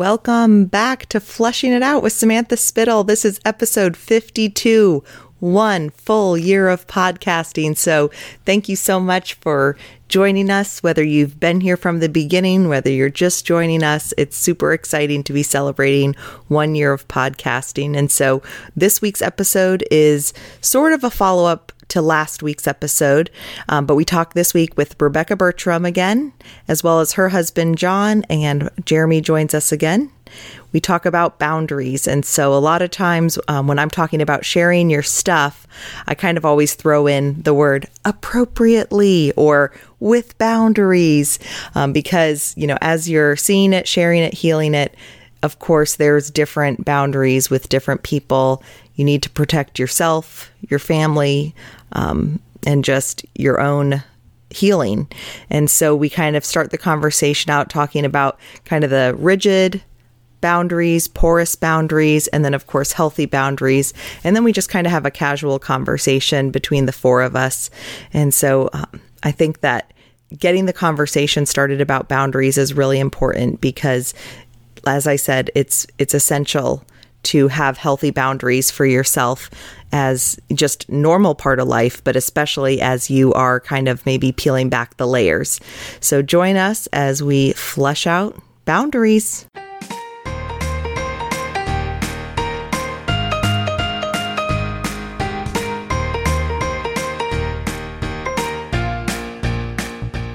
Welcome back to Fleshing It Out with Samantha Spittle. This is episode 52, one full year of podcasting. So, thank you so much for joining us, whether you've been here from the beginning, whether you're just joining us. It's super exciting to be celebrating one year of podcasting. And so, this week's episode is sort of a follow up to last week's episode. Um, but we talked this week with Rebecca Bertram again, as well as her husband, John, and Jeremy joins us again. We talk about boundaries. And so, a lot of times um, when I'm talking about sharing your stuff, I kind of always throw in the word appropriately or with boundaries um, because, you know, as you're seeing it, sharing it, healing it, of course, there's different boundaries with different people. You need to protect yourself, your family, um, and just your own healing. And so we kind of start the conversation out talking about kind of the rigid boundaries, porous boundaries, and then, of course, healthy boundaries. And then we just kind of have a casual conversation between the four of us. And so um, I think that getting the conversation started about boundaries is really important because as I said, it's it's essential to have healthy boundaries for yourself as just normal part of life, but especially as you are kind of maybe peeling back the layers. So join us as we flesh out boundaries.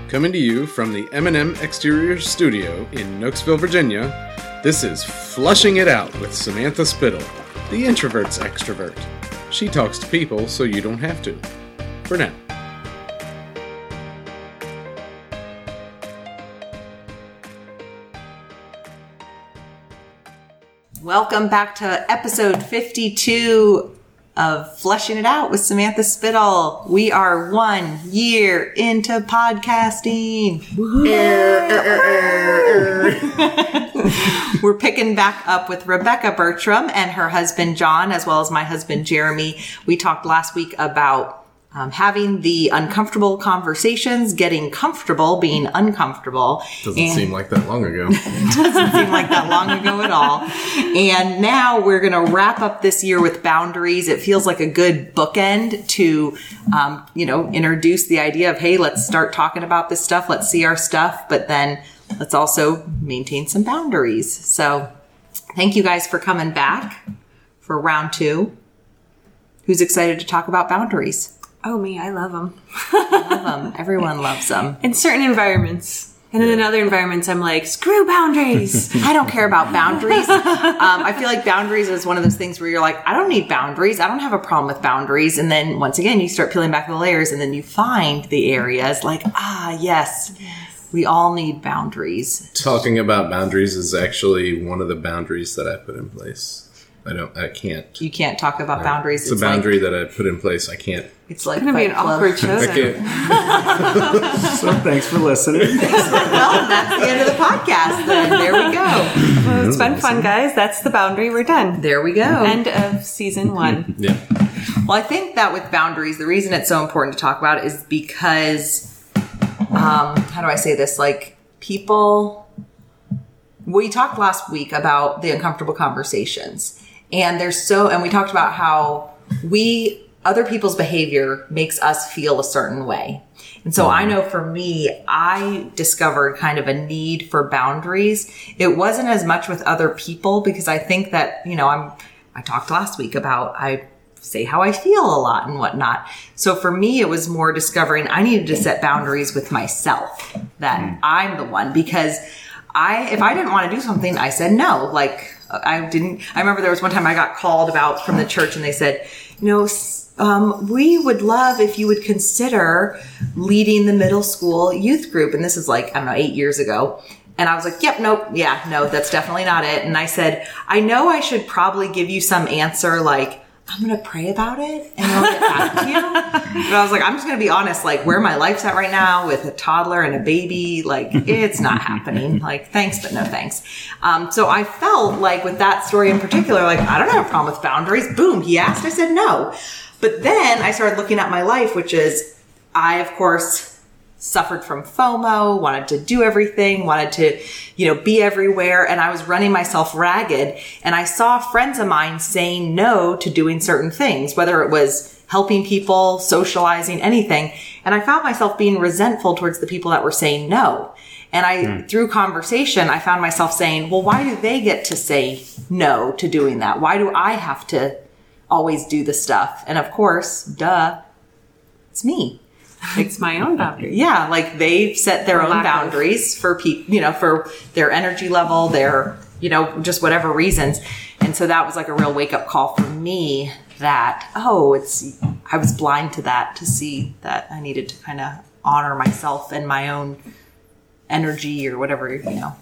Coming to you from the M&M Exterior Studio in Knoxville, Virginia, this is Fleshing It Out with Samantha Spittle, the introvert's extrovert. She talks to people so you don't have to. For now. Welcome back to episode 52 of Fleshing It Out with Samantha Spittle. We are one year into podcasting. We're picking back up with Rebecca Bertram and her husband John, as well as my husband Jeremy. We talked last week about um, having the uncomfortable conversations, getting comfortable being uncomfortable. Doesn't and seem like that long ago. doesn't seem like that long ago at all. And now we're going to wrap up this year with boundaries. It feels like a good bookend to, um, you know, introduce the idea of, hey, let's start talking about this stuff. Let's see our stuff, but then let's also maintain some boundaries. So thank you guys for coming back for round two. Who's excited to talk about boundaries? Oh, me, I love them. I love them. Everyone loves them. In certain environments. And yeah. in other environments, I'm like, screw boundaries. I don't care about boundaries. um, I feel like boundaries is one of those things where you're like, I don't need boundaries. I don't have a problem with boundaries. And then once again, you start peeling back the layers and then you find the areas like, ah, yes. yes. We all need boundaries. Talking about boundaries is actually one of the boundaries that I put in place. I don't. I can't. You can't talk about boundaries. It's, it's a boundary like, that I put in place. I can't. It's like going to be an awkward show. I can't. so thanks for listening. well, that's the end of the podcast. Then there we go. Well, it's been fun, guys. That's the boundary. We're done. There we go. End of season one. yeah. Well, I think that with boundaries, the reason it's so important to talk about is because, um, how do I say this? Like people, we talked last week about the uncomfortable conversations and there's so, and we talked about how we, other people's behavior makes us feel a certain way. And so I know for me, I discovered kind of a need for boundaries. It wasn't as much with other people because I think that, you know, I'm, I talked last week about I say how I feel a lot and whatnot. So for me, it was more discovering I needed to set boundaries with myself that mm. I'm the one because I, if I didn't want to do something, I said no. Like I didn't, I remember there was one time I got called about from the church and they said, you know, um, we would love if you would consider leading the middle school youth group. And this is like, I don't know, eight years ago. And I was like, yep, nope, yeah, no, that's definitely not it. And I said, I know I should probably give you some answer like, I'm gonna pray about it and I'll get back to you. But I was like, I'm just gonna be honest, like where my life's at right now with a toddler and a baby, like it's not happening. Like thanks, but no thanks. Um, so I felt like with that story in particular, like I don't have a problem with boundaries. Boom, he asked, I said no. But then I started looking at my life, which is I of course suffered from FOMO, wanted to do everything, wanted to, you know, be everywhere. And I was running myself ragged. And I saw friends of mine saying no to doing certain things, whether it was helping people, socializing, anything. And I found myself being resentful towards the people that were saying no. And I, hmm. through conversation, I found myself saying, well, why do they get to say no to doing that? Why do I have to always do the stuff? And of course, duh, it's me. It's my own boundary. Yeah, like they've set their own of. boundaries for people, you know, for their energy level, their, you know, just whatever reasons. And so that was like a real wake up call for me that, oh, it's, I was blind to that to see that I needed to kind of honor myself and my own energy or whatever, you know.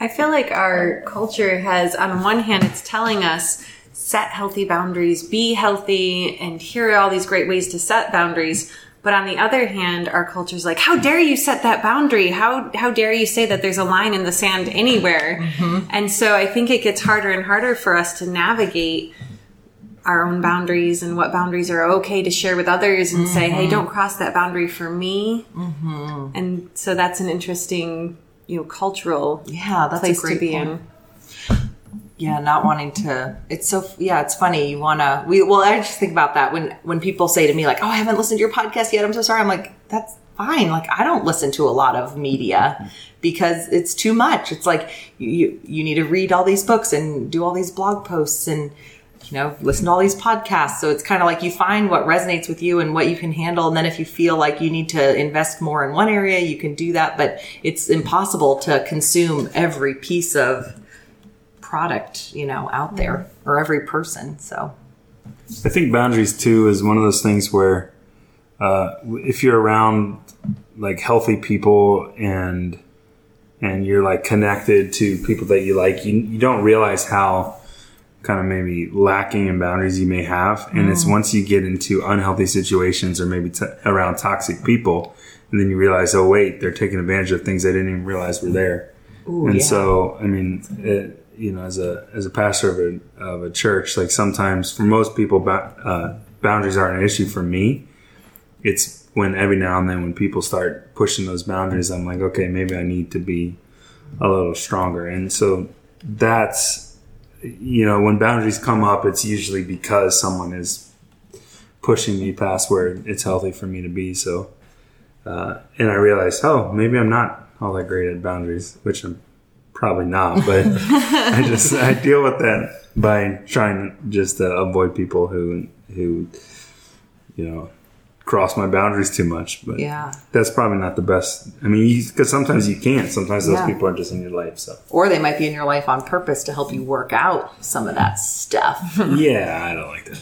I feel like our culture has, on one hand, it's telling us set healthy boundaries, be healthy, and here are all these great ways to set boundaries. But on the other hand, our culture's like, how dare you set that boundary? How, how dare you say that there's a line in the sand anywhere? Mm-hmm. And so I think it gets harder and harder for us to navigate our own boundaries and what boundaries are okay to share with others and say, hey, mm-hmm. don't cross that boundary for me. Mm-hmm. And so that's an interesting, you know, cultural Yeah, that's place a great to be point. in. Yeah not wanting to it's so yeah it's funny you want to we well i just think about that when when people say to me like oh i haven't listened to your podcast yet i'm so sorry i'm like that's fine like i don't listen to a lot of media because it's too much it's like you you need to read all these books and do all these blog posts and you know listen to all these podcasts so it's kind of like you find what resonates with you and what you can handle and then if you feel like you need to invest more in one area you can do that but it's impossible to consume every piece of product, you know, out there or every person. So I think boundaries too is one of those things where uh, if you're around like healthy people and and you're like connected to people that you like, you, you don't realize how kind of maybe lacking in boundaries you may have. And it's once you get into unhealthy situations or maybe t- around toxic people, and then you realize, oh wait, they're taking advantage of things I didn't even realize were there. and yeah. so, I mean, it, you know, as a as a pastor of a of a church, like sometimes for most people, uh, boundaries aren't an issue. For me, it's when every now and then when people start pushing those boundaries, I'm like, okay, maybe I need to be a little stronger. And so that's you know, when boundaries come up, it's usually because someone is pushing me past where it's healthy for me to be. So, uh, and I realized, oh, maybe I'm not all that great at boundaries, which I'm probably not, but I just I deal with that by trying just to avoid people who who you know cross my boundaries too much. But Yeah. that's probably not the best. I mean, because sometimes you can't. Sometimes those Yeah. people are just in your life. So or they might be in your life on purpose to help you work out some of that stuff. yeah, I don't like that.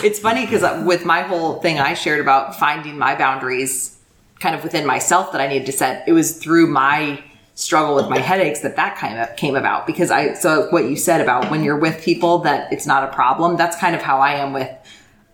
it's funny because with my whole thing I shared about finding my boundaries kind of within myself that I needed to set, it was through my struggle with my headaches that that kind of came about because I, so what you said about when you're with people that it's not a problem, that's kind of how I am with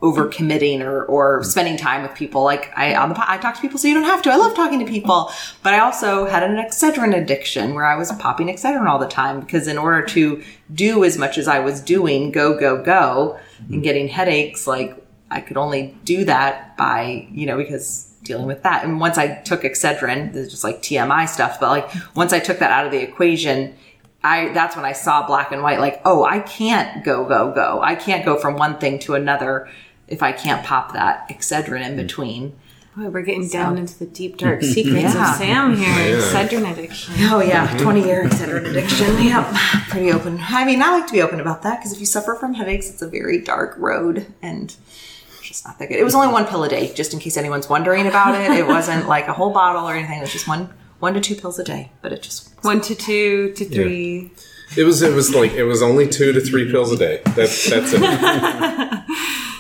overcommitting or, or spending time with people. Like I, on the, I talk to people so you don't have to. I love talking to people, but I also had an Excedrin addiction where I was popping Excedrin all the time because in order to do as much as I was doing, go, go, go and getting headaches, like I could only do that by, you know, because dealing with that. And once I took Excedrin, this is just like TMI stuff, but like once I took that out of the equation, I that's when I saw black and white like, oh, I can't go go go. I can't go from one thing to another if I can't pop that Excedrin in between. Boy, we're getting down into the deep dark secrets Yeah. of Sam here. Yeah. Excedrin addiction. Oh yeah, mm-hmm. 20 year Excedrin addiction. Yep. Pretty open. I mean, I like to be open about that because if you suffer from headaches, it's a very dark road and it's just not that good. It was only one pill a day, just in case anyone's wondering about it. It wasn't like a whole bottle or anything. It was just one one to two pills a day, but it just One to two to three. It was it was like it was only two to three pills a day. That's that's it.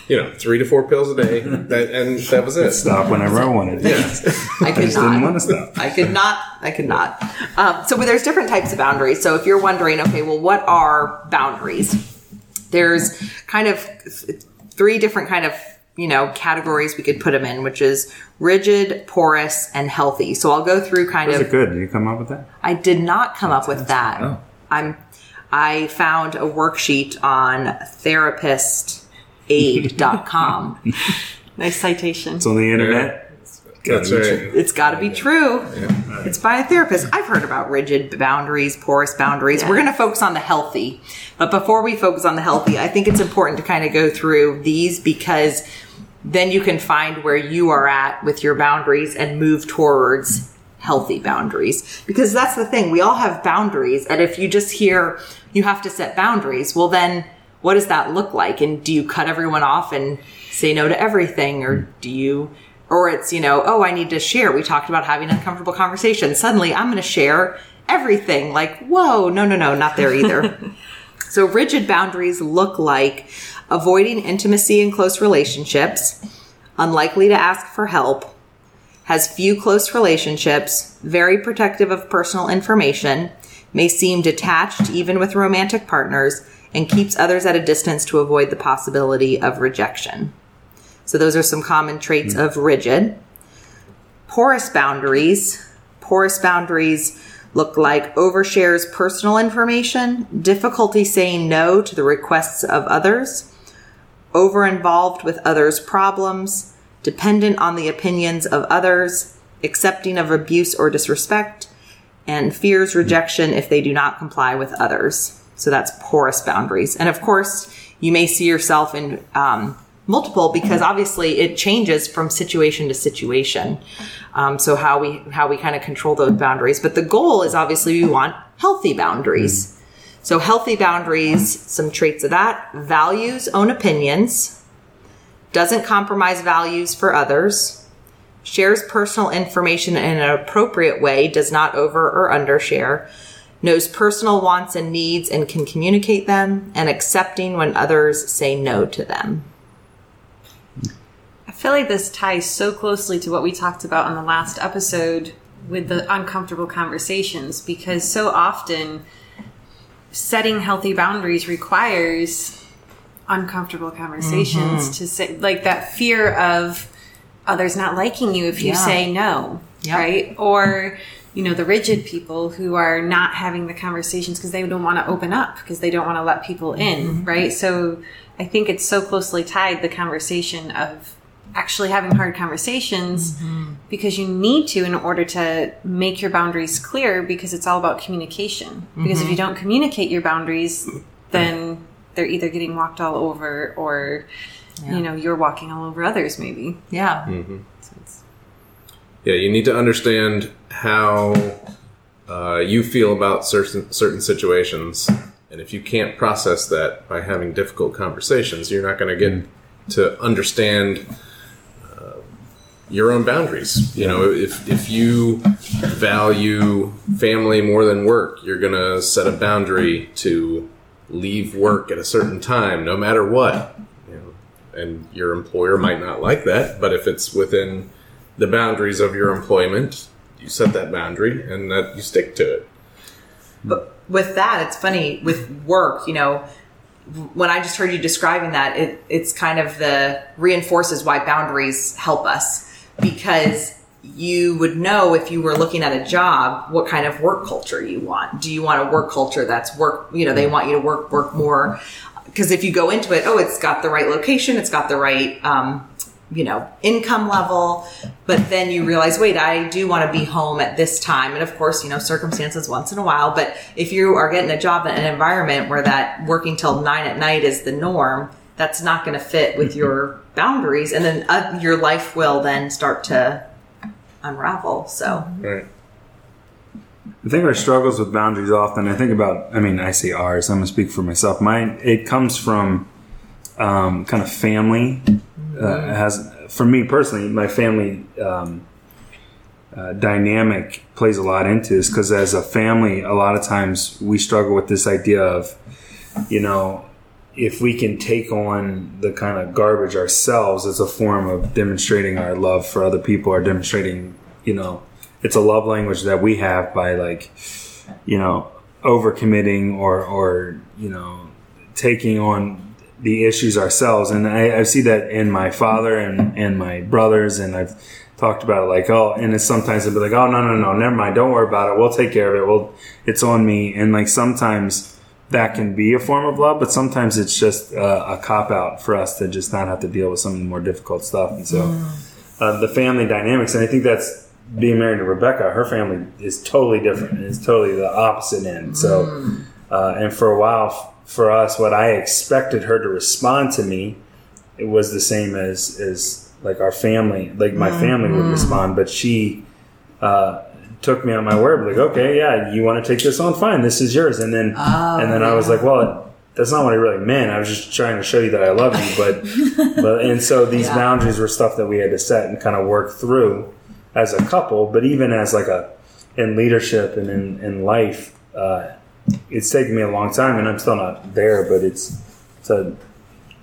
you know, three to four pills a day, that, and that was it. Stop whenever I wanted. Yeah. I could just didn't want to stop. I could not. I could not. Um, so, but there's different types of boundaries. So, if you're wondering, okay, well, what are boundaries? There's kind of th- three different kind of you know categories we could put them in, which is rigid, porous, and healthy. So, I'll go through kind Is of. it good? Did you come up with that? I did not come up with that. Oh. I'm. I found a worksheet on therapistaid.com. Nice citation. It's on the internet. That's Gotta be right. It's got to be true. It's by a therapist. I've heard about rigid boundaries, porous boundaries. We're going to focus on the healthy. But before we focus on the healthy, I think it's important to kind of go through these because then you can find where you are at with your boundaries and move towards healthy boundaries. Because that's the thing. We all have boundaries. And if you just hear you have to set boundaries, well, then what does that look like? And do you cut everyone off and say no to everything? Or do you or it's you know oh i need to share. We talked about having uncomfortable conversations. suddenly i'm going to share everything. Like whoa no no no not there either. So rigid boundaries look like avoiding intimacy in close relationships unlikely to ask for help has few close relationships very protective of personal information may seem detached even with romantic partners and keeps others at a distance to avoid the possibility of rejection so those are some common traits of rigid. Porous boundaries. Porous boundaries look like overshares personal information, difficulty saying no to the requests of others, over involved with others' problems, dependent on the opinions of others, accepting of abuse or disrespect, and fears rejection if they do not comply with others. So that's porous boundaries. And of course, you may see yourself in um, multiple because obviously it changes from situation to situation. Um, so how we how we kind of control those boundaries, but the goal is obviously we want healthy boundaries. So healthy boundaries, some traits of that: values own opinions, doesn't compromise values for others, shares personal information in an appropriate way, does not over or undershare, knows personal wants and needs and can communicate them, and accepting when others say no to them. I feel like this ties so closely to what we talked about on the last episode with the uncomfortable conversations because so often setting healthy boundaries requires uncomfortable conversations mm-hmm. to say like that fear of others not liking you if you Yeah. say no Yep. right or you know the rigid people who are not having the conversations because they don't want to open up because they don't want to let people in mm-hmm. right so i think it's so closely tied the conversation of actually having hard conversations mm-hmm. because you need to in order to make your boundaries clear because it's all about communication. Because if mm-hmm. you don't communicate your boundaries then they're either getting walked all over or you know you're walking all over others maybe. Yeah. Mm-hmm. So it's- Yeah, you need to understand how uh, you feel about certain certain situations, and if you can't process that by having difficult conversations, you're not going to get mm. to understand your own boundaries. You know, if if you value family more than work, you're going to set a boundary to leave work at a certain time, no matter what. You know, and your employer might not like that, but if it's within the boundaries of your employment, you set that boundary and that you stick to it. But with that, it's funny with work, you know, when I just heard you describing that, it, it's kind of the reinforces why boundaries help us because you would know if you were looking at a job what kind of work culture you want. Do you want a work culture that's work, you know, they want you to work, work more. Because if you go into it, oh, it's got the right location, it's got the right, um, you know, income level, but then you realize, wait, I do want to be home at this time. And of course, you know, circumstances once in a while, but if you are getting a job in an environment where that working till nine at night is the norm, that's not going to fit with your boundaries. And then uh, your life will then start to unravel. So, Right. I think our struggles with boundaries often. I think about. I mean, I say ours. I'm gonna speak for myself. Mine. It comes from um, kind of family. Uh, has for me personally, my family um, uh, dynamic plays a lot into this because as a family, a lot of times we struggle with this idea of, you know, if we can take on the kind of garbage ourselves as a form of demonstrating our love for other people or demonstrating, you know, it's a love language that we have by like, you know, overcommitting or, or, you know, taking on the issues ourselves. And I, I see that in my father and, and my brothers. And I've talked about it like, oh, and it's sometimes they'll be like, oh, no, no, no, never mind. Don't worry about it. We'll take care of it. Well, it's on me. And like sometimes that can be a form of love, but sometimes it's just uh, a cop out for us to just not have to deal with some of the more difficult stuff. And so uh, the family dynamics, and I think that's being married to Rebecca, her family is totally different. It's totally the opposite end. So, uh, and for a while, f- for us, what I expected her to respond to me, it was the same as as like our family, like my family would respond, but she uh, took me on my word, like, okay, yeah, you want to take this on, fine, this is yours, and then and then I was like, well. That's not what I really meant. I was just trying to show you that I love you, but, but and so these boundaries were stuff that we had to set and kind of work through as a couple, but even as like a in leadership and in, in life, uh, it's taken me a long time, and I'm still not there. But it's to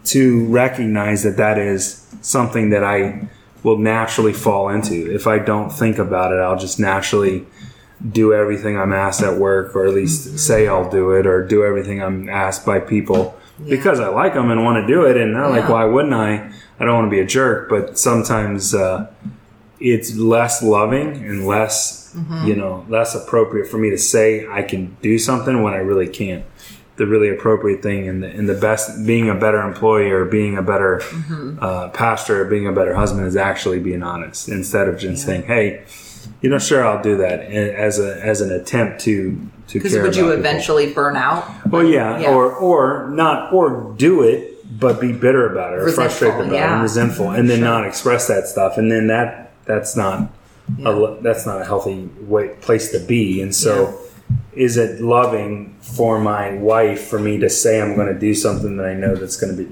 to recognize that that is something that I will naturally fall into. If I don't think about it, I'll just naturally do everything I'm asked at work, or at least say I'll do it, or do everything I'm asked by people because I like them and want to do it. And not like, Yeah. why wouldn't I? I don't want to be a jerk, but sometimes uh, it's less loving and less, you know, less appropriate for me to say I can do something when I really can't. The really appropriate thing and the, and the best, being a better employee or being a better uh, pastor or being a better husband is actually being honest instead of just saying, "Hey, you know, sure, I'll do that," as a as an attempt to to Because would you people. eventually burn out? Well, yeah, Yeah. or or not, or do it, but be bitter about it, or Resentful, frustrated about it, and resentful, and then not express that stuff, and then that that's not Yeah. a that's not a healthy way place to be. And so, is it loving for my wife for me to say I'm going to do something that I know that's going to be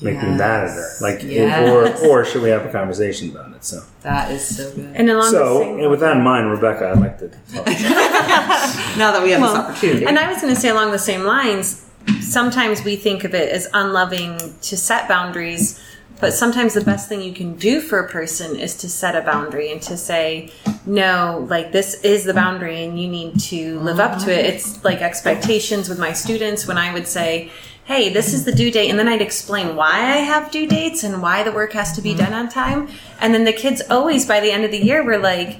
make me mad at her, like, Yes. or or should we have a conversation about it? So, That is so good. And along the so same and with that in mind, Rebecca, I'd like to. Talk. Now that we have Well, this opportunity. And I was going to say along the same lines, sometimes we think of it as unloving to set boundaries, but sometimes the best thing you can do for a person is to set a boundary and to say, no, like this is the boundary and you need to live up to it. It's like expectations with my students when I would say, hey, this is the due date. And then I'd explain why I have due dates and why the work has to be done on time. And then the kids always, by the end of the year, were like,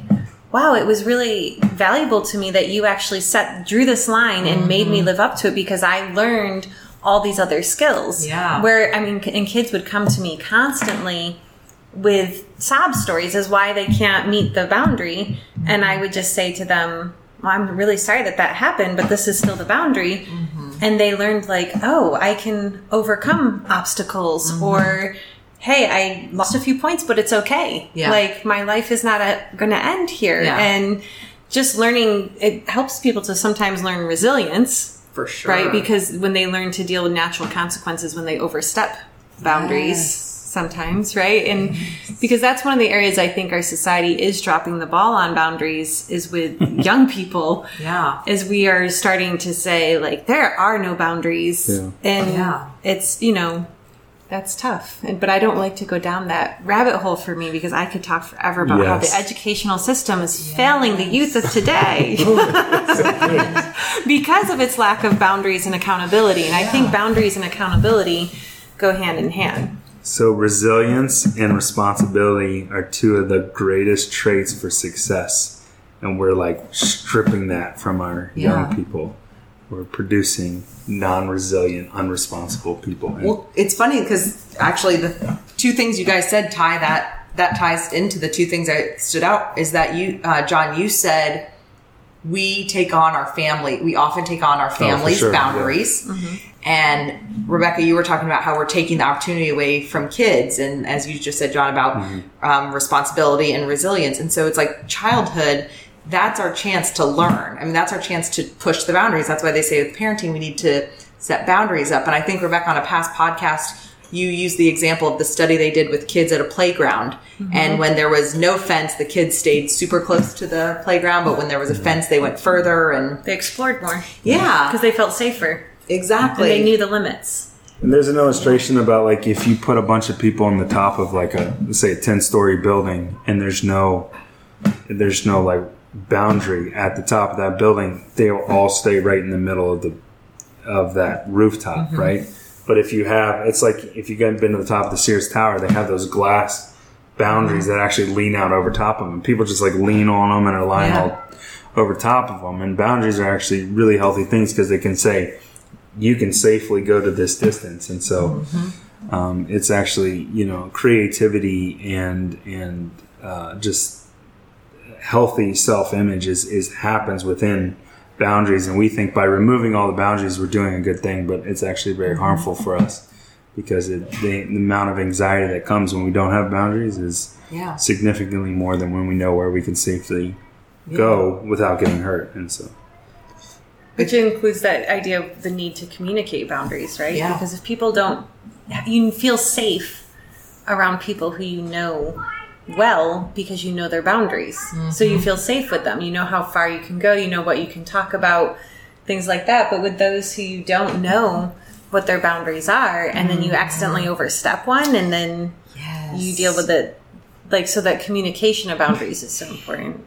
wow, it was really valuable to me that you actually set drew this line and made Mm-hmm. me live up to it because I learned all these other skills. Yeah. Where I mean, and kids would come to me constantly with sob stories as why they can't meet the boundary, mm-hmm. and I would just say to them, well, "I'm really sorry that that happened, but this is still the boundary." Mm-hmm. And they learned like, "Oh, I can overcome obstacles," mm-hmm. or hey, I lost a few points, but it's okay. Yeah. Like my life is not uh, going to end here. Yeah. And just learning, it helps people to sometimes learn resilience, for sure. right? Because when they learn to deal with natural consequences when they overstep boundaries Yes. sometimes, right? And because that's one of the areas I think our society is dropping the ball on boundaries is with young people. Yeah. As we are starting to say like there are no boundaries Yeah. and Yeah. it's, you know, that's tough. And, but I don't like to go down that rabbit hole for me because I could talk forever about how the educational system is failing the youth of today oh, because of its lack of boundaries and accountability. And I think boundaries and accountability go hand in hand. So, resilience and responsibility are two of the greatest traits for success. And we're like stripping that from our Yeah. young people. We're producing non resilient, unresponsible people. And Well, it's funny because actually the two things you guys said tie that that ties into the two things that stood out is that you, uh, John, you said we take on our family. We often take on our family's sure, yeah. boundaries. And Rebecca, you were talking about how we're taking the opportunity away from kids, and as you just said, John, about um, responsibility and resilience. And so it's like childhood. That's our chance to learn. I mean, that's our chance to push the boundaries. That's why they say with parenting, we need to set boundaries up. And I think Rebecca, on a past podcast, you used the example of the study they did with kids at a playground. Mm-hmm. And when there was no fence, the kids stayed super close to the playground. But when there was a fence, they went further. And They explored more yeah, because they felt safer exactly. and they knew the limits. And there's an illustration about like if you put a bunch of people on the top of like a let's say a ten story building and there's no there's no like boundary at the top of that building, they'll all stay right in the middle of the of that rooftop, right? But if you have it's like if you've been to the top of the Sears Tower, they have those glass boundaries that actually lean out over top of them. People just like lean on them and are lying Yeah. all over top of them. And boundaries are actually really healthy things because they can say, you can safely go to this distance, and so um, it's actually you know creativity and and uh, just healthy self image is, is happens within boundaries, and we think by removing all the boundaries we're doing a good thing, but it's actually very mm-hmm. harmful for us because it, the, the amount of anxiety that comes when we don't have boundaries is Yeah. significantly more than when we know where we can safely go without getting hurt, and so. Which includes that idea of the need to communicate boundaries, right? Yeah. Because if people don't, you feel safe around people who you know well because you know their boundaries. So you feel safe with them. You know how far you can go, you know what you can talk about, things like that. But with those who you don't know what their boundaries are, and then you accidentally overstep one, and then Yes. you deal with it. Like, so that communication of boundaries is so important.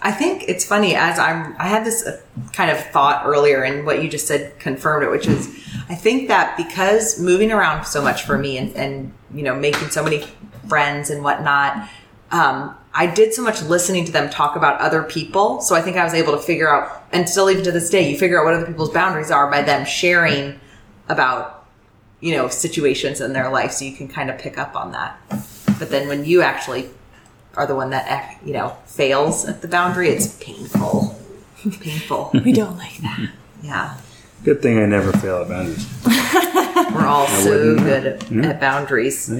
I think it's funny as I'm. I had this uh, kind of thought earlier, and what you just said confirmed it, which is I think that because moving around so much for me, and, and you know making so many friends and whatnot, um, I did so much listening to them talk about other people. So I think I was able to figure out, and still even to this day, you figure out what other people's boundaries are by them sharing about you know situations in their life, so you can kind of pick up on that. But then when you actually are the one that eh, you know fails at the boundary, it's painful. Painful. We don't like that. Yeah. Good thing I never fail at boundaries. We're all so good at, at boundaries.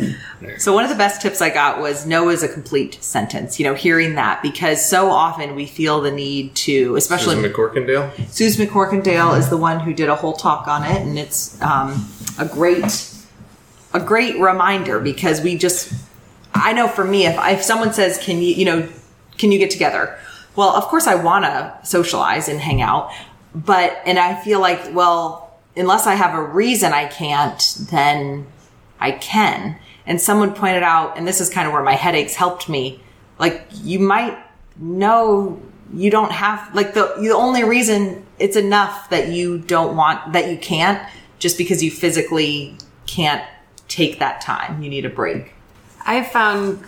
So one of the best tips I got was no is a complete sentence. You know, hearing that because so often we feel the need to, especially Susan McCorkindale. Susan McCorkindale is the one who did a whole talk on it, and it's um, a great, a great reminder because we just, I know for me, if if someone says, "Can you, you know, can you get together?" Well, of course I want to socialize and hang out, but and I feel like, well, unless I have a reason I can't, then I can. And someone pointed out, and this is kind of where my headaches helped me. Like you might know you don't have like the the only reason it's enough that you don't want that you can't just because you physically can't take that time. You need a break. I've found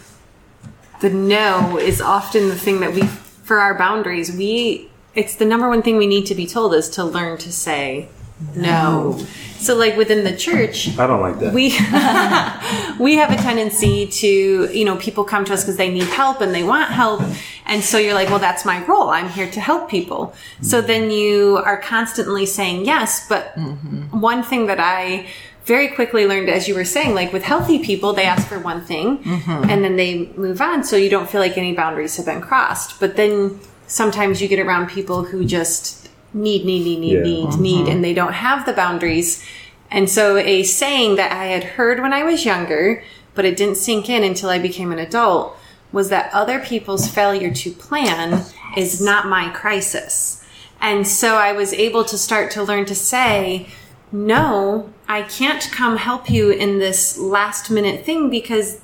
the no is often the thing that we, for our boundaries, we, it's the number one thing we need to be told is to learn to say no. So, like within the church, I don't like that. we we have a tendency to you know people come to us because they need help and they want help. And so you're like well that's my role. I'm here to help people. So mm-hmm. then you are constantly saying yes. But mm-hmm. one thing that i very quickly learned as you were saying like with healthy people they ask for one thing mm-hmm. and then they move on. So you don't feel like any boundaries have been crossed. But then sometimes you get around people who just need need need need Yeah. need uh-huh. need and they don't have the boundaries and so a saying that I had heard when I was younger, but it didn't sink in until I became an adult, was that other people's failure to plan is not my crisis. And so I was able to start to learn to say, no, I can't come help you in this last minute thing because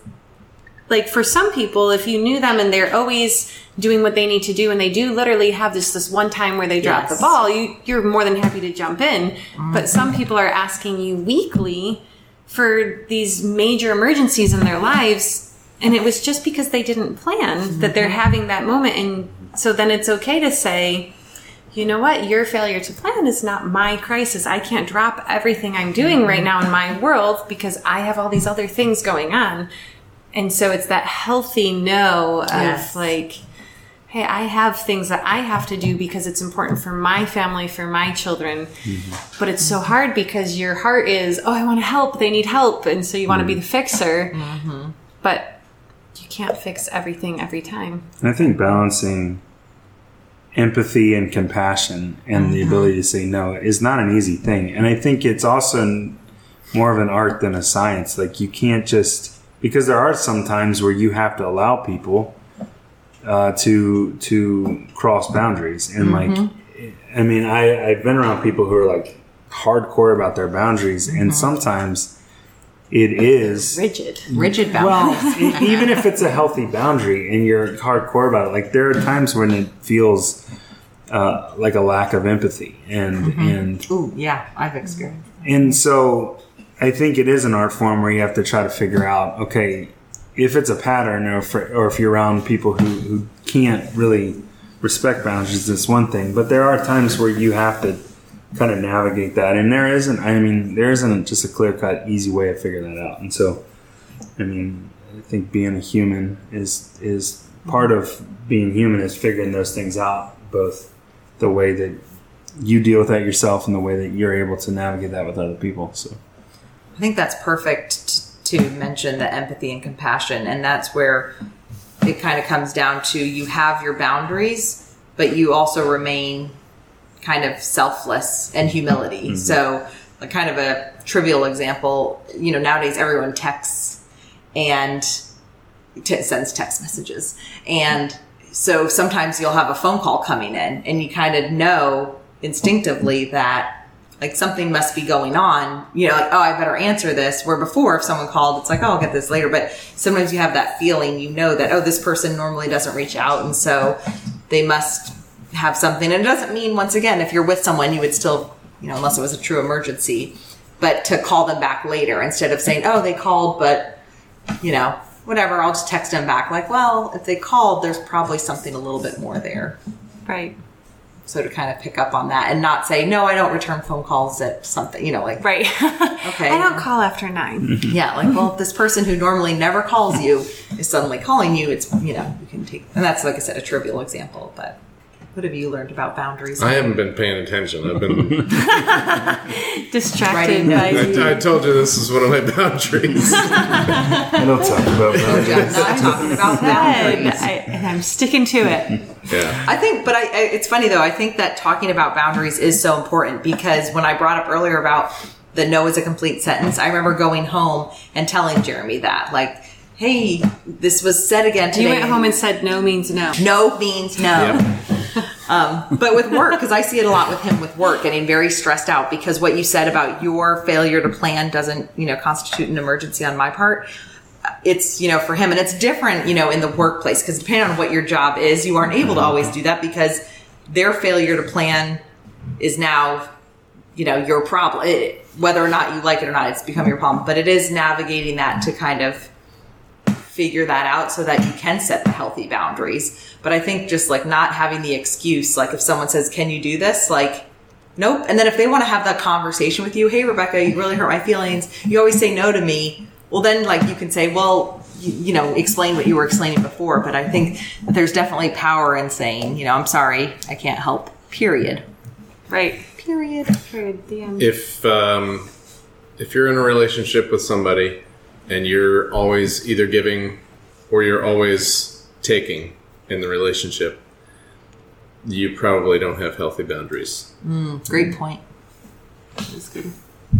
like for some people, if you knew them and they're always doing what they need to do and they do literally have this this one time where they drop Yes. the ball, you you're more than happy to jump in. But mm-hmm. some people are asking you weekly for these major emergencies in their lives and it was just because they didn't plan that they're mm-hmm. having that moment and so then it's okay to say you know what? Your failure to plan is not my crisis. I can't drop everything I'm doing right mm-hmm. now in my world because I have all these other things going on. And so it's that healthy no of Yes. like, hey, I have things that I have to do because it's important for my family, for my children. Mm-hmm. But it's so hard because your heart is, oh, I want to help. They need help. And so you want to be the mm-hmm. fixer. Mm-hmm. But you can't fix everything every time. And I think balancing empathy and compassion and the ability to say no is not an easy thing. And I think it's also more of an art than a science. Like you can't just because there are some times where you have to allow people uh, to to cross boundaries and like I mean I I've been around people who are like hardcore about their boundaries and sometimes it is Rigid. Rigid well, boundaries. e- even if it's a healthy boundary and you're hardcore about it, like there are times when it feels uh, like a lack of empathy, and and Ooh, yeah, I've experienced. and so I think it is an art form where you have to try to figure out, okay, if it's a pattern, or if, or if you're around people who who can't really respect boundaries, it's one thing, but there are times where you have to kind of navigate that. And there isn't, I mean, there isn't just a clear cut, easy way of figuring that out. And so, I mean, I think being a human is is part of being human is figuring those things out, both the way that you deal with that yourself and the way that you're able to navigate that with other people. So, I think that's perfect t- to mention the empathy and compassion, and that's where it kind of comes down to you have your boundaries, but you also remain kind of selfless and humility. Mm-hmm. So, like kind of a trivial example, you know, nowadays everyone texts and t- sends text messages, and so sometimes you'll have a phone call coming in, and you kind of know instinctively that like something must be going on. You know, like oh, I better answer this. Where before, if someone called, it's like oh, I'll get this later. But sometimes you have that feeling, you know that oh, this person normally doesn't reach out, and so they must have something. And it doesn't mean once again, if you're with someone, you would still, you know, unless it was a true emergency, but to call them back later instead of saying oh, they called, but you know. Whatever, I'll just text them back. Like, well, if they called, there's probably something a little bit more there. Right. So to kind of pick up on that and not say, no, I don't return phone calls at something, you know, like, Right. Okay. I don't call after nine. yeah, like, well, if this person who normally never calls you is suddenly calling you, it's, you know, you can take, and that's, like I said, a trivial example, but what have you learned about boundaries? I haven't been paying attention. I've been. Distracted by I, I told you this is one of my boundaries. I don't talk about Yeah, that. not talking about boundaries. I, I'm sticking to it. yeah. I think, but I, I, it's funny though. I think that talking about boundaries is so important because when I brought up earlier about the no is a complete sentence, I remember going home and telling Jeremy that, like, hey, this was said again today. You went home and said no means no. no means no. Yep. Um, but with work, because I see it a lot with him with work, getting very stressed out because what you said about your failure to plan doesn't, you know, constitute an emergency on my part. It's, you know, for him, and it's different, you know, in the workplace because depending on what your job is, you aren't able to always do that because their failure to plan is now, you know, your problem. It, whether or not you like it or not, it's become your problem. But it is navigating that to kind of figure that out so that you can set the healthy boundaries. But I think just like not having the excuse, like if someone says, Can you do this? Like, nope. And then if they want to have that conversation with you, Hey, Rebecca, you really hurt my feelings. You always say no to me. Well, then like you can say, Well, you, you know, explain what you were explaining before. But I think that there's definitely power in saying, you know, I'm sorry, I can't help, period. Right. Period. Period. The end. if um, if you're in a relationship with somebody and you're always either giving or you're always taking in the relationship, you probably don't have healthy boundaries. Hmm, great point. That's good.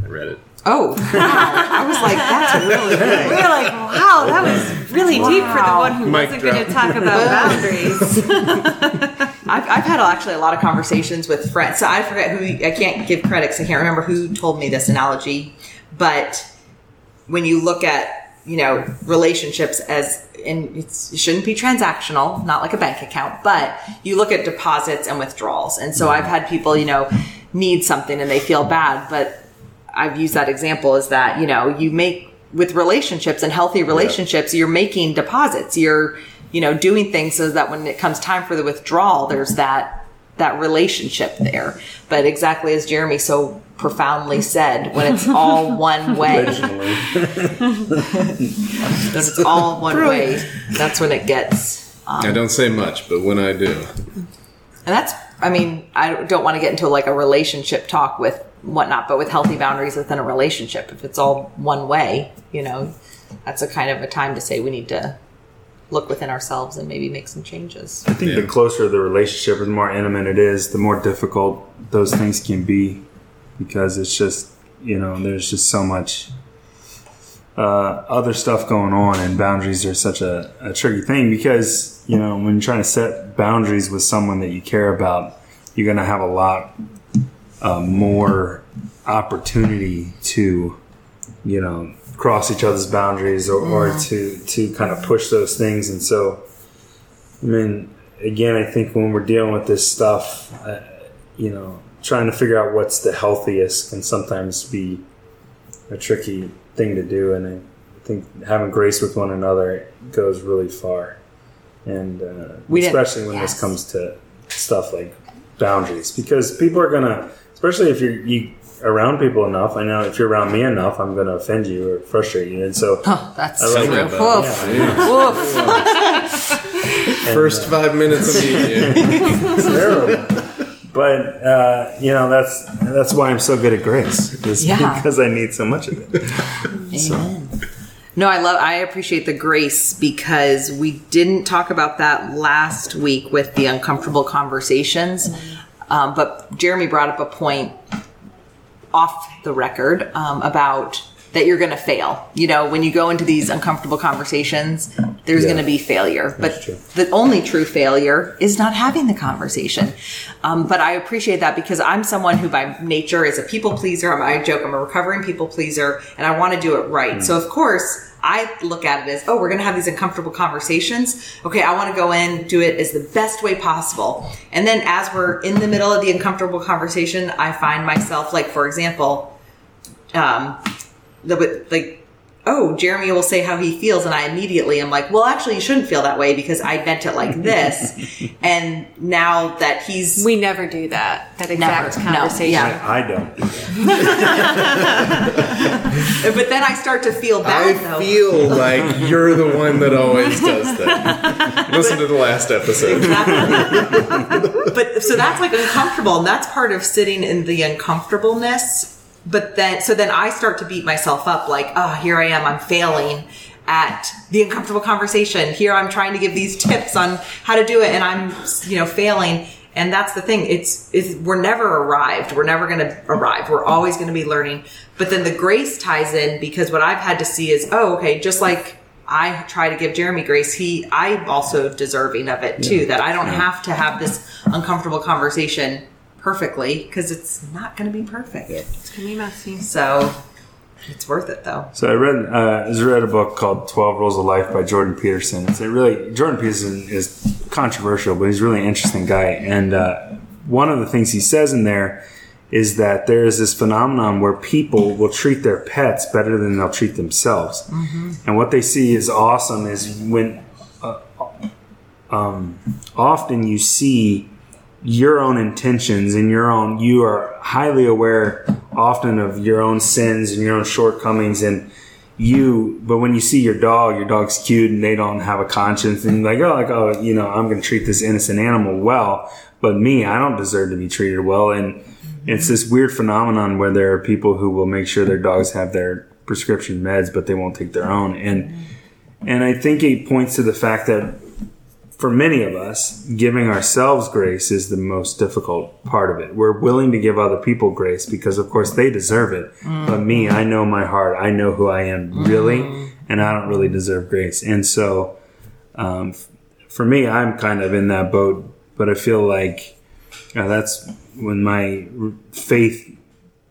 I read it. Oh, wow. I was like, that's really good. we were like, wow, that was really deep for the one who Mic wasn't going to talk about boundaries. I've, I've had actually a lot of conversations with friends. So I forget who, I can't give credit 'cause I can't remember who told me this analogy. But when you look at, you know, relationships as, and it shouldn't be transactional, not like a bank account, but you look at deposits and withdrawals. And so I've had people, you know, need something and they feel bad, but I've used that example is that, you know, you make with relationships and healthy relationships, you're making deposits. You're, you know, doing things so that when it comes time for the withdrawal, there's that that relationship there. But exactly as Jeremy so profoundly said, when it's all one way, when it's all one way, that's when it gets um, I don't say much, but when I do, And that's, I mean, I don't want to get into like a relationship talk with whatnot, but with healthy boundaries within a relationship, if it's all one way, you know, that's a kind of a time to say we need to look within ourselves and maybe make some changes. I think Yeah. the closer the relationship, or the more intimate it is, the more difficult those things can be because it's just, you know, there's just so much uh, other stuff going on, and boundaries are such a, a tricky thing because, you know, when you're trying to set boundaries with someone that you care about, you're going to have a lot uh, more opportunity to, you know, cross each other's boundaries or, or to, to kind of push those things. And so, I mean, again, I think when we're dealing with this stuff, uh, you know, trying to figure out what's the healthiest can sometimes be a tricky thing to do. And I think having grace with one another goes really far. And uh, especially when yes. this comes to stuff like boundaries, because people are going to especially if you're you around people enough. I know if you're around me enough, I'm going to offend you or frustrate you, and so Oh, that's I like true. that. Woof. yeah, Woof. First five minutes of meeting. it's terrible. But uh, you know that's that's why I'm so good at grace, is Yeah. because I need so much of it. Amen. No, I love. I appreciate the grace because we didn't talk about that last week with the uncomfortable conversations. Um, but Jeremy brought up a point off the record um, about that you're going to fail. You know, when you go into these uncomfortable conversations, there's Yeah. going to be failure. But true. the only true failure is not having the conversation. Um, but I appreciate that because I'm someone who, by nature, is a people pleaser. I'm, I joke I'm a recovering people pleaser, and I want to do it right. So, of course. I look at it as, oh, we're going to have these uncomfortable conversations. Okay, I want to go in, do it as the best way possible. And then as we're in the middle of the uncomfortable conversation, I find myself, like, for example, um, the, like, oh, Jeremy will say how he feels, and I immediately am like, well, actually, you shouldn't feel that way because I meant it like this. and now that he's We never do that. That exact Never. No. conversation. Yeah. I don't. Do that. but then I start to feel bad I though. feel like you're the one that always does that. Listen to the last episode. but so that's like uncomfortable and that's part of sitting in the uncomfortableness but then so then i start to beat myself up like oh here i am i'm failing at the uncomfortable conversation. Here i'm trying to give these tips on how to do it and i'm you know failing. And that's the thing it's, it's we're never arrived. We're never going to arrive. We're always going to be learning. But then the grace ties in because what i've had to see is oh okay just like I try to give Jeremy grace. He, I'm also deserving of it too. That I don't have to have this uncomfortable conversation perfectly because it's not going to be perfect. It's gonna be messy. So it's worth it though. So I read uh, I read a book called Twelve Rules of Life by Jordan Peterson. It's a really Jordan Peterson is controversial, but he's a really interesting guy. And uh, one of the things he says in there is that there is this phenomenon where people will treat their pets better than they'll treat themselves. And what they see is awesome is when uh, um, often you see your own intentions and your own you are highly aware often of your own sins and your own shortcomings and you but when you see your dog your dog's cute and they don't have a conscience and you're like oh like oh you know i'm going to treat this innocent animal well but me i don't deserve to be treated well. And mm-hmm. it's this weird phenomenon where there are people who will make sure their dogs have their prescription meds but they won't take their own. And mm-hmm. and i think it points to the fact that for many of us, giving ourselves grace is the most difficult part of it. We're willing to give other people grace because, of course, they deserve it. But me, I know my heart. I know who I am really, and I don't really deserve grace. And so, um, f- for me, I'm kind of in that boat. But I feel like uh, that's when my r- faith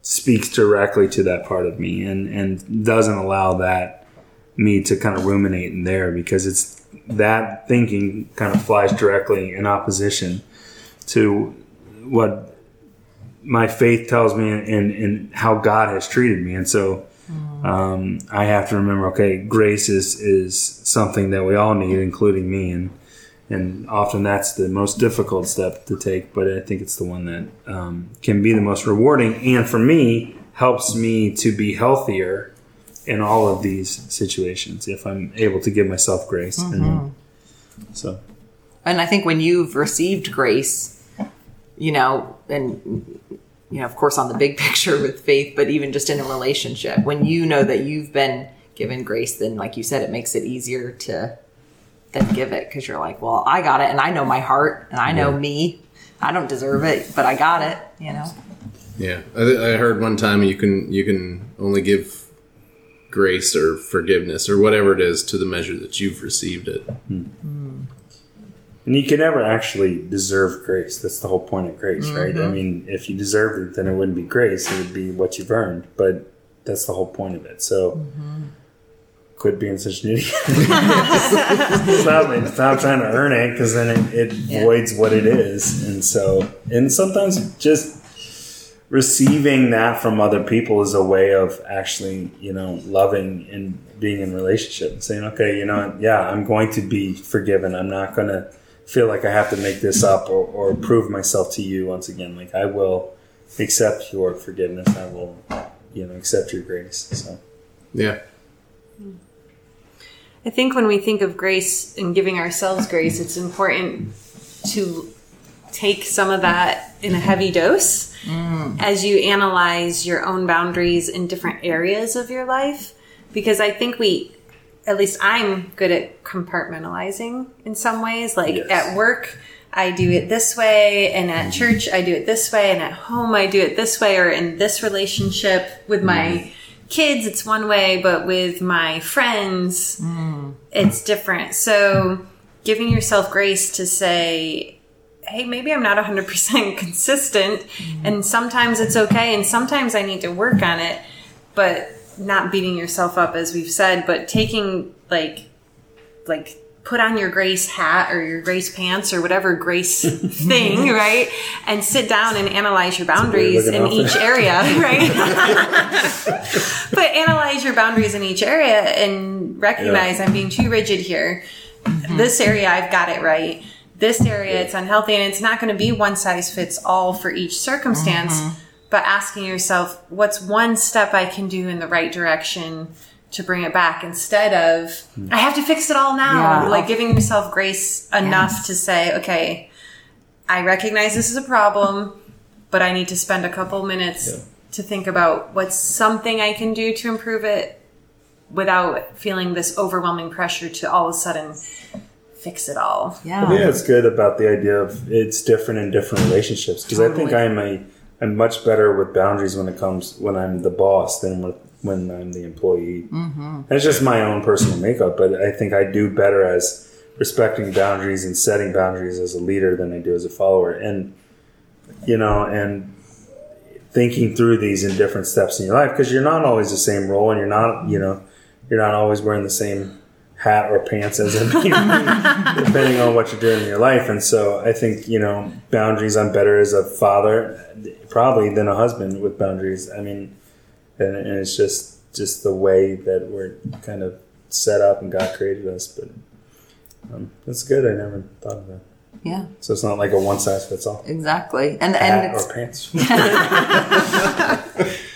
speaks directly to that part of me and, and doesn't allow that me to kind of ruminate in there because it's that thinking kind of flies directly in opposition to what my faith tells me and, and, how God has treated me. And so um, I have to remember, okay, grace is, is something that we all need, including me. And, and often that's the most difficult step to take, but I think it's the one that um, can be the most rewarding. And for me, helps me to be healthier in all of these situations if I'm able to give myself grace. Mm-hmm. And so, And I think when you've received grace, you know, and you know, of course, on the big picture with faith, but even just in a relationship, when you know that you've been given grace, then, like you said, it makes it easier to then give it because you're like, well, I got it, and I know my heart, and I know me. I don't deserve it, but I got it. You know. Yeah, I, I heard one time you can you can only give grace or forgiveness or whatever it is to the measure that you've received it. Hmm. and you can never actually deserve grace. That's the whole point of grace, right? I mm-hmm. mean, if you deserved it, then it wouldn't be grace. It would be what you've earned. But that's the whole point of it. So. Mm-hmm. Quit being such an idiot. stop, stop trying to earn it because then it, it voids what it is. And so, and sometimes just receiving that from other people is a way of actually, you know, loving and being in relationship and saying, okay, you know, yeah, I'm going to be forgiven. I'm not going to feel like I have to make this up or, or prove myself to you once again. Like I will accept your forgiveness. I will, you know, accept your grace. So Yeah. I think when we think of grace and giving ourselves grace, it's important to take some of that in a heavy dose mm. as you analyze your own boundaries in different areas of your life. Because I think we, at least I'm good at compartmentalizing in some ways. Like Yes. at work, I do it this way, and at mm-hmm. church, I do it this way, and at home, I do it this way, or in this relationship with my mm. kids, it's one way, but with my friends, mm. it's different. So giving yourself grace to say, hey, maybe I'm not 100% consistent, and sometimes it's okay, and sometimes I need to work on it, but not beating yourself up, as we've said, but taking like, like, put on your grace hat or your grace pants or whatever grace thing, right? And sit down and analyze your boundaries in each area, right? but analyze your boundaries in each area and recognize I'm being too rigid here. This area, I've got it right. This area, it's unhealthy, and it's not going to be one size fits all for each circumstance. Mm-hmm. But asking yourself, what's one step I can do in the right direction to bring it back instead of mm. I have to fix it all now. Yeah. Like giving yourself grace enough to say, okay, I recognize this is a problem, but I need to spend a couple minutes to think about what's something I can do to improve it without feeling this overwhelming pressure to all of a sudden fix it all. Yeah. I think that's good about the idea of it's different in different relationships because I think I'm a I'm much better with boundaries when it comes when I'm the boss than with, when I'm the employee. Mm-hmm. It's just my own personal makeup, but I think I do better as respecting boundaries and setting boundaries as a leader than I do as a follower. And you know, and thinking through these in different steps in your life because you're not always the same role and you're not you know you're not always wearing the same hat or pants as a depending on what you're doing in your life. And so i think you know boundaries i'm better as a father probably than a husband with boundaries. I mean and, and it's just just the way that we're kind of set up and god created us but um, that's good. I never thought of that. Yeah. so it's not like a one size fits all. Exactly. And and or pants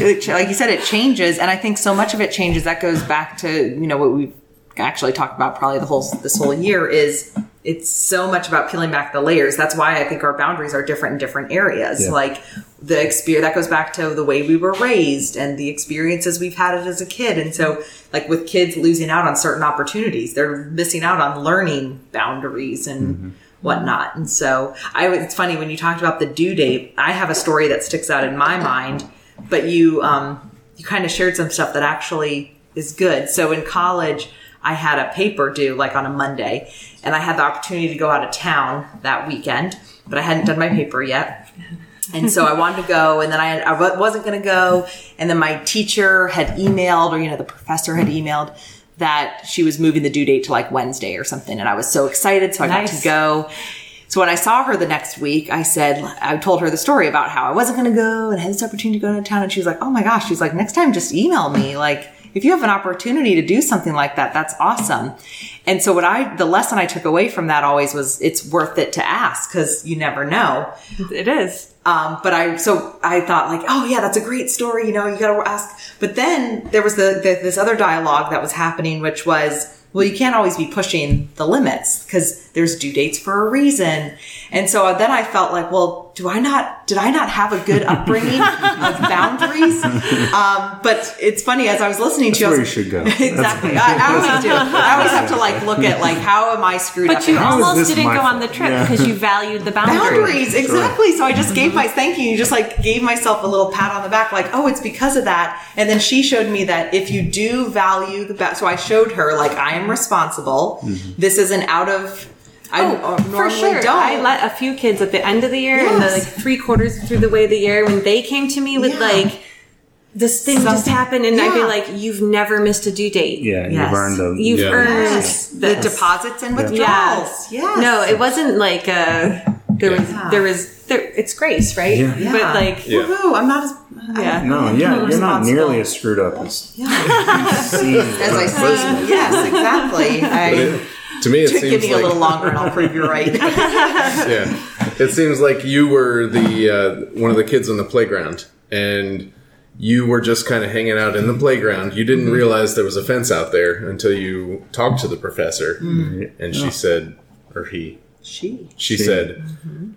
it, like you said, it changes, and I think so much of it changes. That goes back to you know what we've actually talked about probably the whole this whole year is it's so much about peeling back the layers. That's why I think our boundaries are different in different areas. Yeah. Like the experience that goes back to the way we were raised and the experiences we've had it as a kid. And so, like with kids losing out on certain opportunities, they're missing out on learning boundaries and mm-hmm. whatnot. And so, I it's funny when you talked about the due date. I have a story that sticks out in my mind, but you um, you kind of shared some stuff that actually is good. So in college, I had a paper due like on a Monday, and I had the opportunity to go out of town that weekend, but I hadn't done my paper yet. And so I wanted to go, and then I, I wasn't going to go. And then my teacher had emailed, or you know, the professor had emailed that she was moving the due date to like Wednesday or something. And I was so excited, so I got to go. So when I saw her the next week, I said, I told her the story about how I wasn't going to go and had this opportunity to go to town. And she was like, Oh my gosh. She's like, next time just email me. Like, if you have an opportunity to do something like that, that's awesome. And so what I, the lesson I took away from that always was it's worth it to ask because you never know. It is. Um, but I, so I thought like, oh yeah, that's a great story. You know, you got to ask. But then there was the, the this other dialogue that was happening, which was, well, you can't always be pushing the limits because there's due dates for a reason. And so then I felt like, well, do I not, did I not have a good upbringing of boundaries? Um, but it's funny as I was listening to you, I where was you should go. exactly. I, I always do. I always have to like look at like, how am I screwed up? But you in this? How is almost didn't my go on the trip Yeah. because you valued the boundary. boundaries exactly so i just gave my thank you you just like gave myself a little pat on the back like oh it's because of that and then she showed me that if you do value the ba- so i showed her like i am responsible this isn't out of i Oh, for sure. don't I let a few kids at the end of the year and the like three quarters through the way of the year when they came to me with Yeah. like this thing just happened and I'd be like, You've never missed a due date. Yeah, Yes. you've earned them. You've Yeah. earned Yes. the deposits and withdrawals Yes. yes No, it wasn't like uh there was there was there it's grace, right? Yeah. Yeah. But like Yeah. Woohoo, i'm not as Yeah. No, yeah, you're not nearly as screwed up as yeah. seen as i see yes exactly I, To me, it Give seems me like a little longer and I'll prove you're right. yeah. It seems like you were the uh, one of the kids on the playground, and you were just kind of hanging out in the playground. You didn't realize there was a fence out there until you talked to the professor, and she said, or he, she. she said,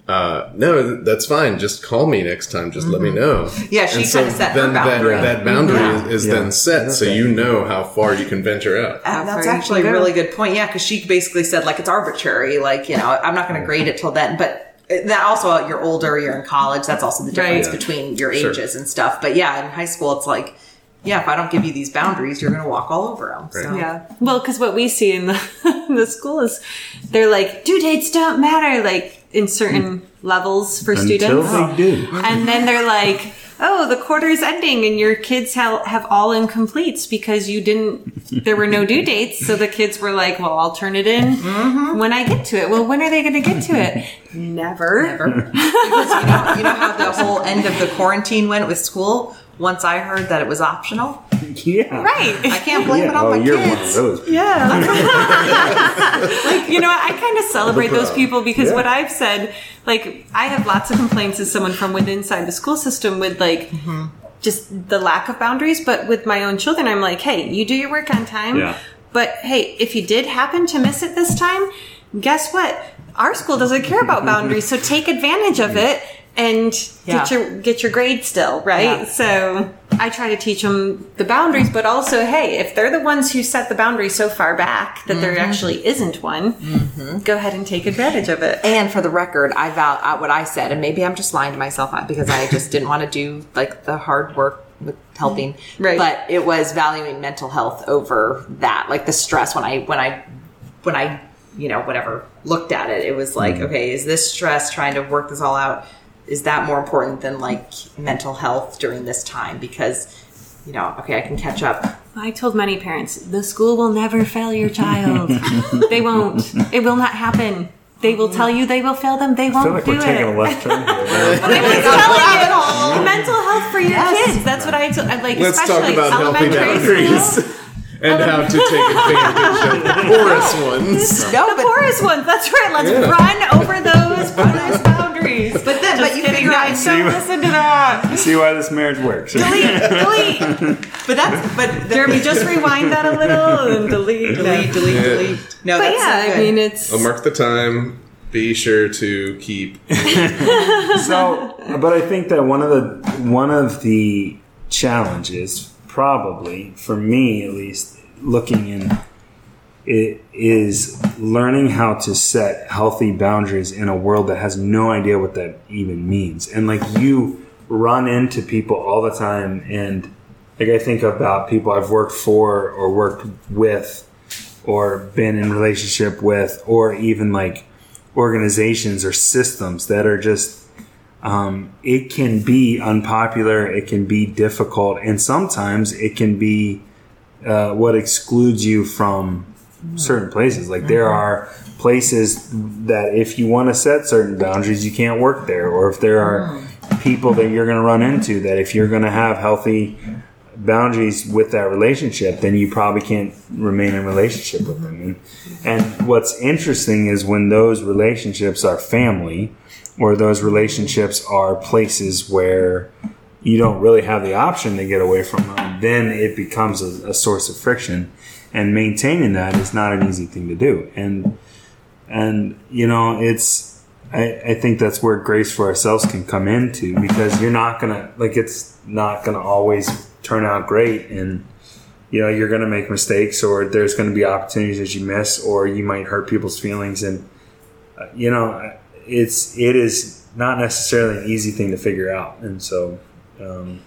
uh, "No, that's fine. Just call me next time. Just let me know." Yeah, she And so kinda set then that- boundary. That, boundary Yeah. is, is Yeah. then set, so you know how far you can venture out. Uh, that's actually a really good point. Yeah, because she basically said like it's arbitrary. Like you know, I'm not going to grade it till then. But that also you're older, you're in college. That's also the difference Right. between your Sure. ages and stuff. But yeah, in high school, it's like yeah, if I don't give you these boundaries, you're going to walk all over them. So. Yeah. Well, because what we see in the, in the school is they're like, due dates don't matter, like in certain levels for Until students. they do. And then they're like, oh, the quarter's ending and your kids have, have all incompletes because you didn't, there were no due dates. So the kids were like, well, I'll turn it in mm-hmm. when I get to it. Well, when are they going to get to it? Never. because you know, you know how the whole end of the quarantine went with school. Once I heard that it was optional, Yeah. Right. I can't blame Yeah. it on Oh, my you're kids. one of those. Yeah. like, you know, I kind of celebrate those people because Yeah. what I've said, like, I have lots of complaints as someone from within inside the school system with like mm-hmm. just the lack of boundaries. But with my own children, I'm like, hey, you do your work on time. Yeah. But hey, if you did happen to miss it this time, guess what? Our school doesn't care about boundaries, so take advantage of it and get your get your grade still, right? Yeah. So I try to teach them the boundaries, but also, hey, if they're the ones who set the boundary so far back that there actually isn't one, go ahead and take advantage of it. And for the record, I val uh, what I said, and maybe I'm just lying to myself uh, because I just didn't want to do like the hard work with helping. Right. But it was valuing mental health over that, like the stress. When I when I when I you know whatever looked at it, it was like, okay, is this stress trying to work this all out? Is that more important than like mental health during this time? Because you know, okay, I can catch up. I told many parents, the school will never fail your child. they won't. It will not happen. They will tell you they will fail them. They I feel won't like do we're taking a it. left turn here. I'm telling you, mental health for your kids. That's what I told. Like, Let's talk especially about healthy elementary boundaries school. And how to take advantage of the porous ones. No, The but poorest ones. That's right. Let's Yeah. run over those porous boundaries. But then- Just but you kidding, figure out- guys. Don't listen to that. See why this marriage works. Delete, delete. but that's but Jeremy, just rewind that a little and delete. delete, delete, Yeah. delete. No, But that's yeah, so good. I mean, it's. I'll mark the time. Be sure to keep. so but i think that one of the one of the challenges probably for me at least looking in it is learning how to set healthy boundaries in a world that has no idea what that even means. And like you run into people all the time and like i think about people i've worked for or worked with or been in relationship with or even like organizations or systems that are just um, it can be unpopular it can be difficult and sometimes it can be uh, what excludes you from certain places. Like there are places that if you want to set certain boundaries you can't work there or if there are people that you're going to run into that if you're going to have healthy boundaries with that relationship, then you probably can't remain in relationship with them. And, and what's interesting is when those relationships are family, or those relationships are places where you don't really have the option to get away from them, then it becomes a, a source of friction. And maintaining that is not an easy thing to do. And and you know, it's I, I think that's where grace for ourselves can come into because you're not gonna like it's not gonna always turn out great and you know you're gonna make mistakes or there's gonna be opportunities that you miss or you might hurt people's feelings and uh, you know it's it is not necessarily an easy thing to figure out. And so um,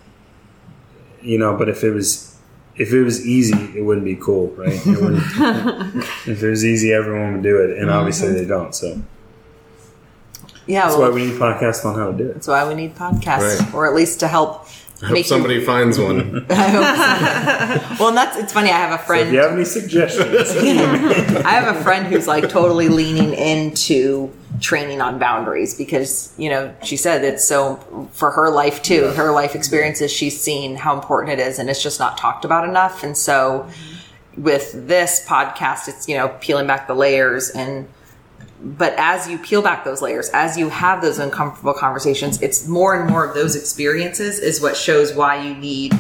you know but if it was if it was easy it wouldn't be cool right? It if it was easy everyone would do it. And obviously they don't so. Yeah, that's well, why we need podcasts on how to do it. That's why we need podcasts, Right. or at least to help. I hope make somebody finds one. I hope so. well, and that's it's funny. I have a if friend. you have any suggestions I have a friend who's like totally leaning into training on boundaries because you know she said it's so for her life too. Her life experiences, she's seen how important it is, and it's just not talked about enough. And so, with this podcast, it's, you know, peeling back the layers and, but as you peel back those layers, as you have those uncomfortable conversations, it's more and more of those experiences is what shows why you need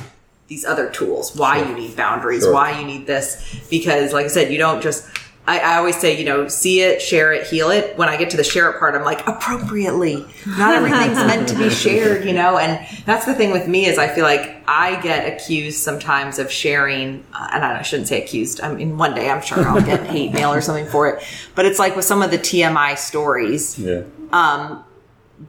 these other tools, why you need boundaries, Sure. why you need this. Because, like I said, you don't just, I, I always say, you know, see it, share it, heal it. When I get to the share it part, I'm like, appropriately. Not everything's meant to be shared, you know? And that's the thing with me is I feel like I get accused sometimes of sharing, uh, and I shouldn't say accused. I mean, one day I'm sure I'll get hate mail or something for it. But it's like with some of the TMI stories, Yeah.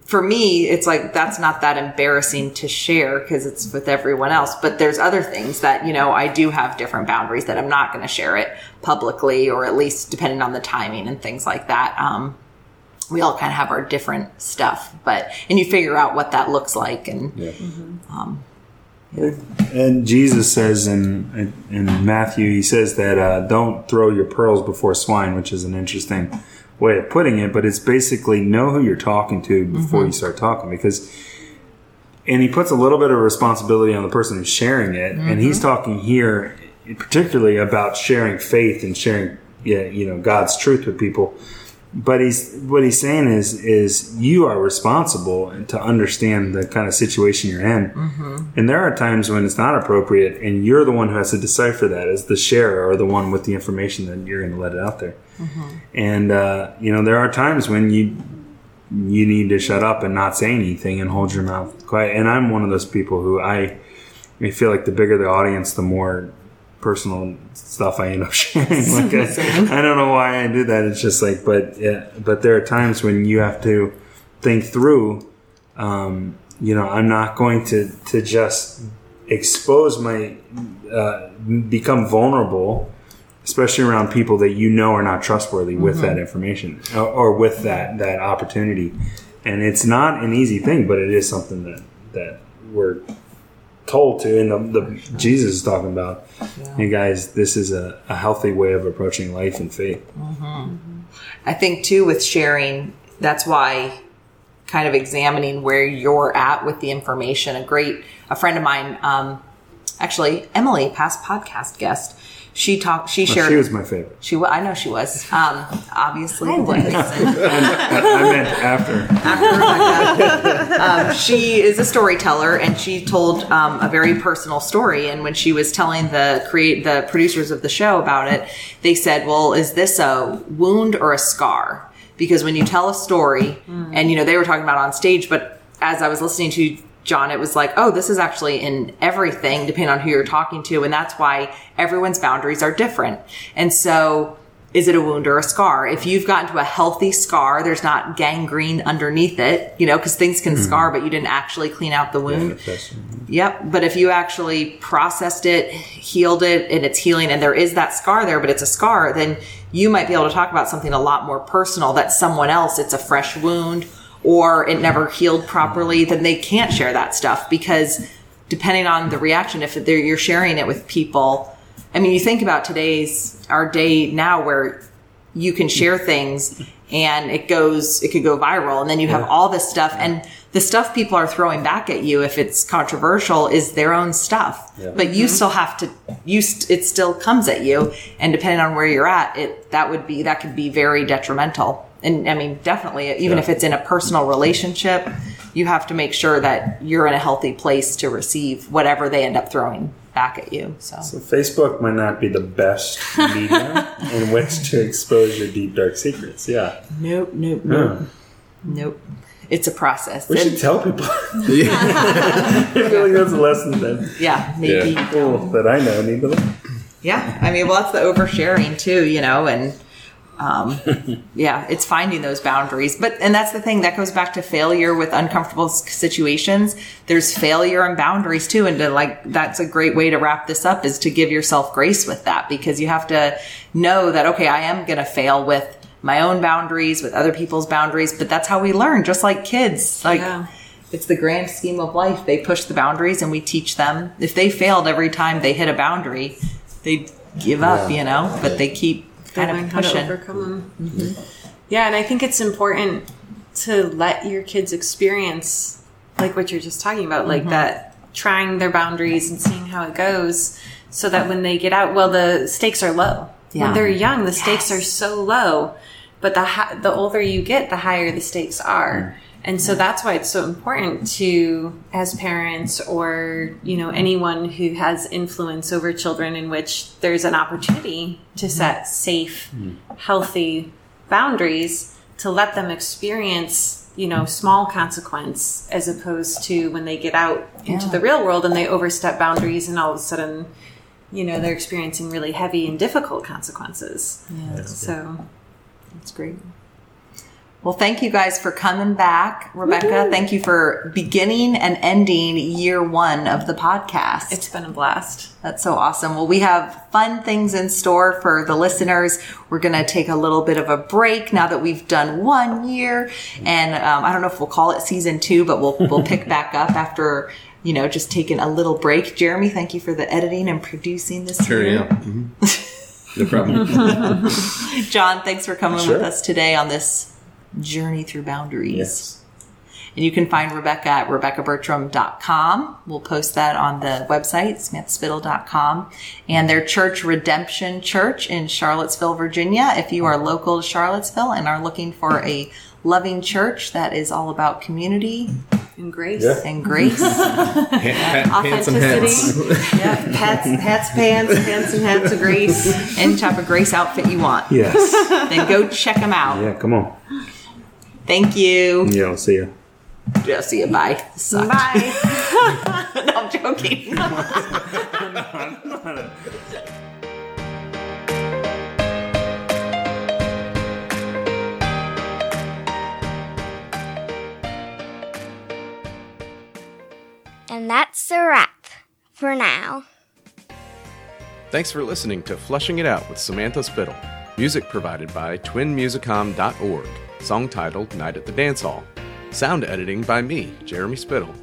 For me, it's like that's not that embarrassing to share because it's with everyone else. But there's other things that, you know, I do have different boundaries that I'm not going to share it publicly or at least depending on the timing and things like that. Um, we all kind of have our different stuff, but, and you figure out what that looks like. And And Jesus says in in Matthew, he says that uh, don't throw your pearls before swine, which is an interesting way of putting it. But it's basically know who you're talking to before mm-hmm. you start talking, because. And he puts a little bit of responsibility on the person who's sharing it, and he's mm-hmm. talking here particularly about sharing faith and sharing, yeah, you know, God's truth with people. But he's what he's saying is is you are responsible to understand the kind of situation you're in. And there are times when it's not appropriate, and you're the one who has to decipher that as the sharer or the one with the information that you're going to let it out there. And uh, you know, there are times when you you need to shut up and not say anything and hold your mouth quiet. And I'm one of those people who I, I feel like the bigger the audience, the more personal stuff I end up sharing. Like I, I don't know why I do that. It's just like, but yeah, but there are times when you have to think through. Um, you know, I'm not going to to just expose my uh, become vulnerable, especially around people that you know are not trustworthy with that information or, or with that that opportunity. And it's not an easy thing, but it is something that that we're told to, and the, the Jesus is talking about. Hey guys, this is a, a healthy way of approaching life and faith. I think too with sharing, that's why kind of examining where you're at with the information. A great, a friend of mine, um, actually Emily, past podcast guest, she talked, she shared. She was my favorite. She wa- I know she was. Um, obviously, I was. was. I meant after. Um, she is a storyteller, and she told um, a very personal story. And when she was telling the create the producers of the show about it, they said, "Well, is this a wound or a scar?" Because when you tell a story, and you know they were talking about on stage, but as I was listening to John, it was like, oh, this is actually in everything, depending on who you're talking to. And that's why everyone's boundaries are different. And so, is it a wound or a scar? If you've gotten to a healthy scar, there's not gangrene underneath it, you know, because things can mm-hmm. scar, but you didn't actually clean out the wound. Yep. But if you actually processed it, healed it, and it's healing, and there is that scar there, but it's a scar, then you might be able to talk about something a lot more personal that someone else, it's a fresh wound or it never healed properly, then they can't share that stuff because depending on the reaction, if you're sharing it with people, I mean, you think about today's, our day now where you can share things and it goes, it could go viral and then you have all this stuff and the stuff people are throwing back at you, if it's controversial, is their own stuff. But you mm-hmm. still have to, you, st- it still comes at you. And depending on where you're at, it, that would be, that could be very detrimental. And I mean, definitely, even if it's in a personal relationship, you have to make sure that you're in a healthy place to receive whatever they end up throwing back at you. So, So Facebook might not be the best medium in which to expose your deep dark secrets. Yeah. nope, nope, nope, nope. It's a process. We And- should tell people. I feel like that's a lesson that yeah, maybe. Yeah. people that I know need to learn. Yeah, I mean, well, that's the oversharing too, you know, and um, yeah, it's finding those boundaries. But and that's the thing that goes back to failure with uncomfortable situations. There's failure and boundaries too, and to like that's a great way to wrap this up is to give yourself grace with that because you have to know that okay, I am going to fail with my own boundaries, with other people's boundaries, but that's how we learn. Just like kids, like. Yeah. It's the grand scheme of life. They push the boundaries and we teach them. If they failed every time they hit a boundary, they give up, you know, but they keep kind of pushing. them. Mm-hmm. Yeah, and I think it's important to let your kids experience like what you're just talking about, like that trying their boundaries and seeing how it goes so that when they get out, well, the stakes are low. Yeah. When they're young, the stakes are so low. But the hi- the older you get, the higher the stakes are. And so that's why it's so important to, as parents or, you know, anyone who has influence over children in which there's an opportunity to mm-hmm. set safe, mm-hmm. healthy boundaries to let them experience, you know, small consequence as opposed to when they get out into Yeah. the real world and they overstep boundaries and all of a sudden, you know, they're experiencing really heavy and difficult consequences. So That's great. Well, thank you guys for coming back. Rebecca, thank you for beginning and ending year one of the podcast. it's been a blast. That's so awesome. Well, we have fun things in store for the listeners. We're going to take a little bit of a break now that we've done one year. And um, I don't know if we'll call it season two, but we'll, we'll pick back up after, you know, just taking a little break. Jeremy, thank you for the editing and producing this Sure, year. yeah. Mhm. No problem. John, thanks for coming Sure. with us today on this journey through boundaries. Yes. And you can find Rebecca at RebeccaBertram.com. We'll post that on the website, smithspittle.com. And their church, Redemption Church in Charlottesville, Virginia. If you are local to Charlottesville and are looking for a loving church that is all about community And grace. Yeah. and grace. Ha- ha- pants and hats. Authenticity. yeah. Hats, hats, pants, pants, and hats of grace. Any type of grace outfit you want. Yes. Then go check them out. yeah. Come on. Thank you. Yeah. I'll see you. Yeah, I'll see you. Bye. Sucked. Bye. no, I'm joking. And that's a wrap for now. Thanks for listening to Fleshing It Out with Samantha Spittle. Music provided by twinmusicom.org. Song titled Night at the Dance Hall. Sound editing by me, Jeremy Spittle.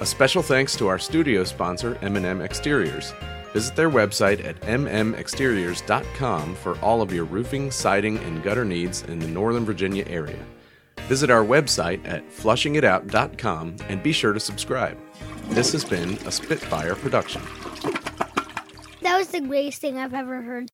A special thanks to our studio sponsor, M&M Exteriors. Visit their website at mmexteriors.com for all of your roofing, siding, and gutter needs in the Northern Virginia area. Visit our website at fleshingitout.com and be sure to subscribe. This has been a Spitfire production. That was the greatest thing I've ever heard.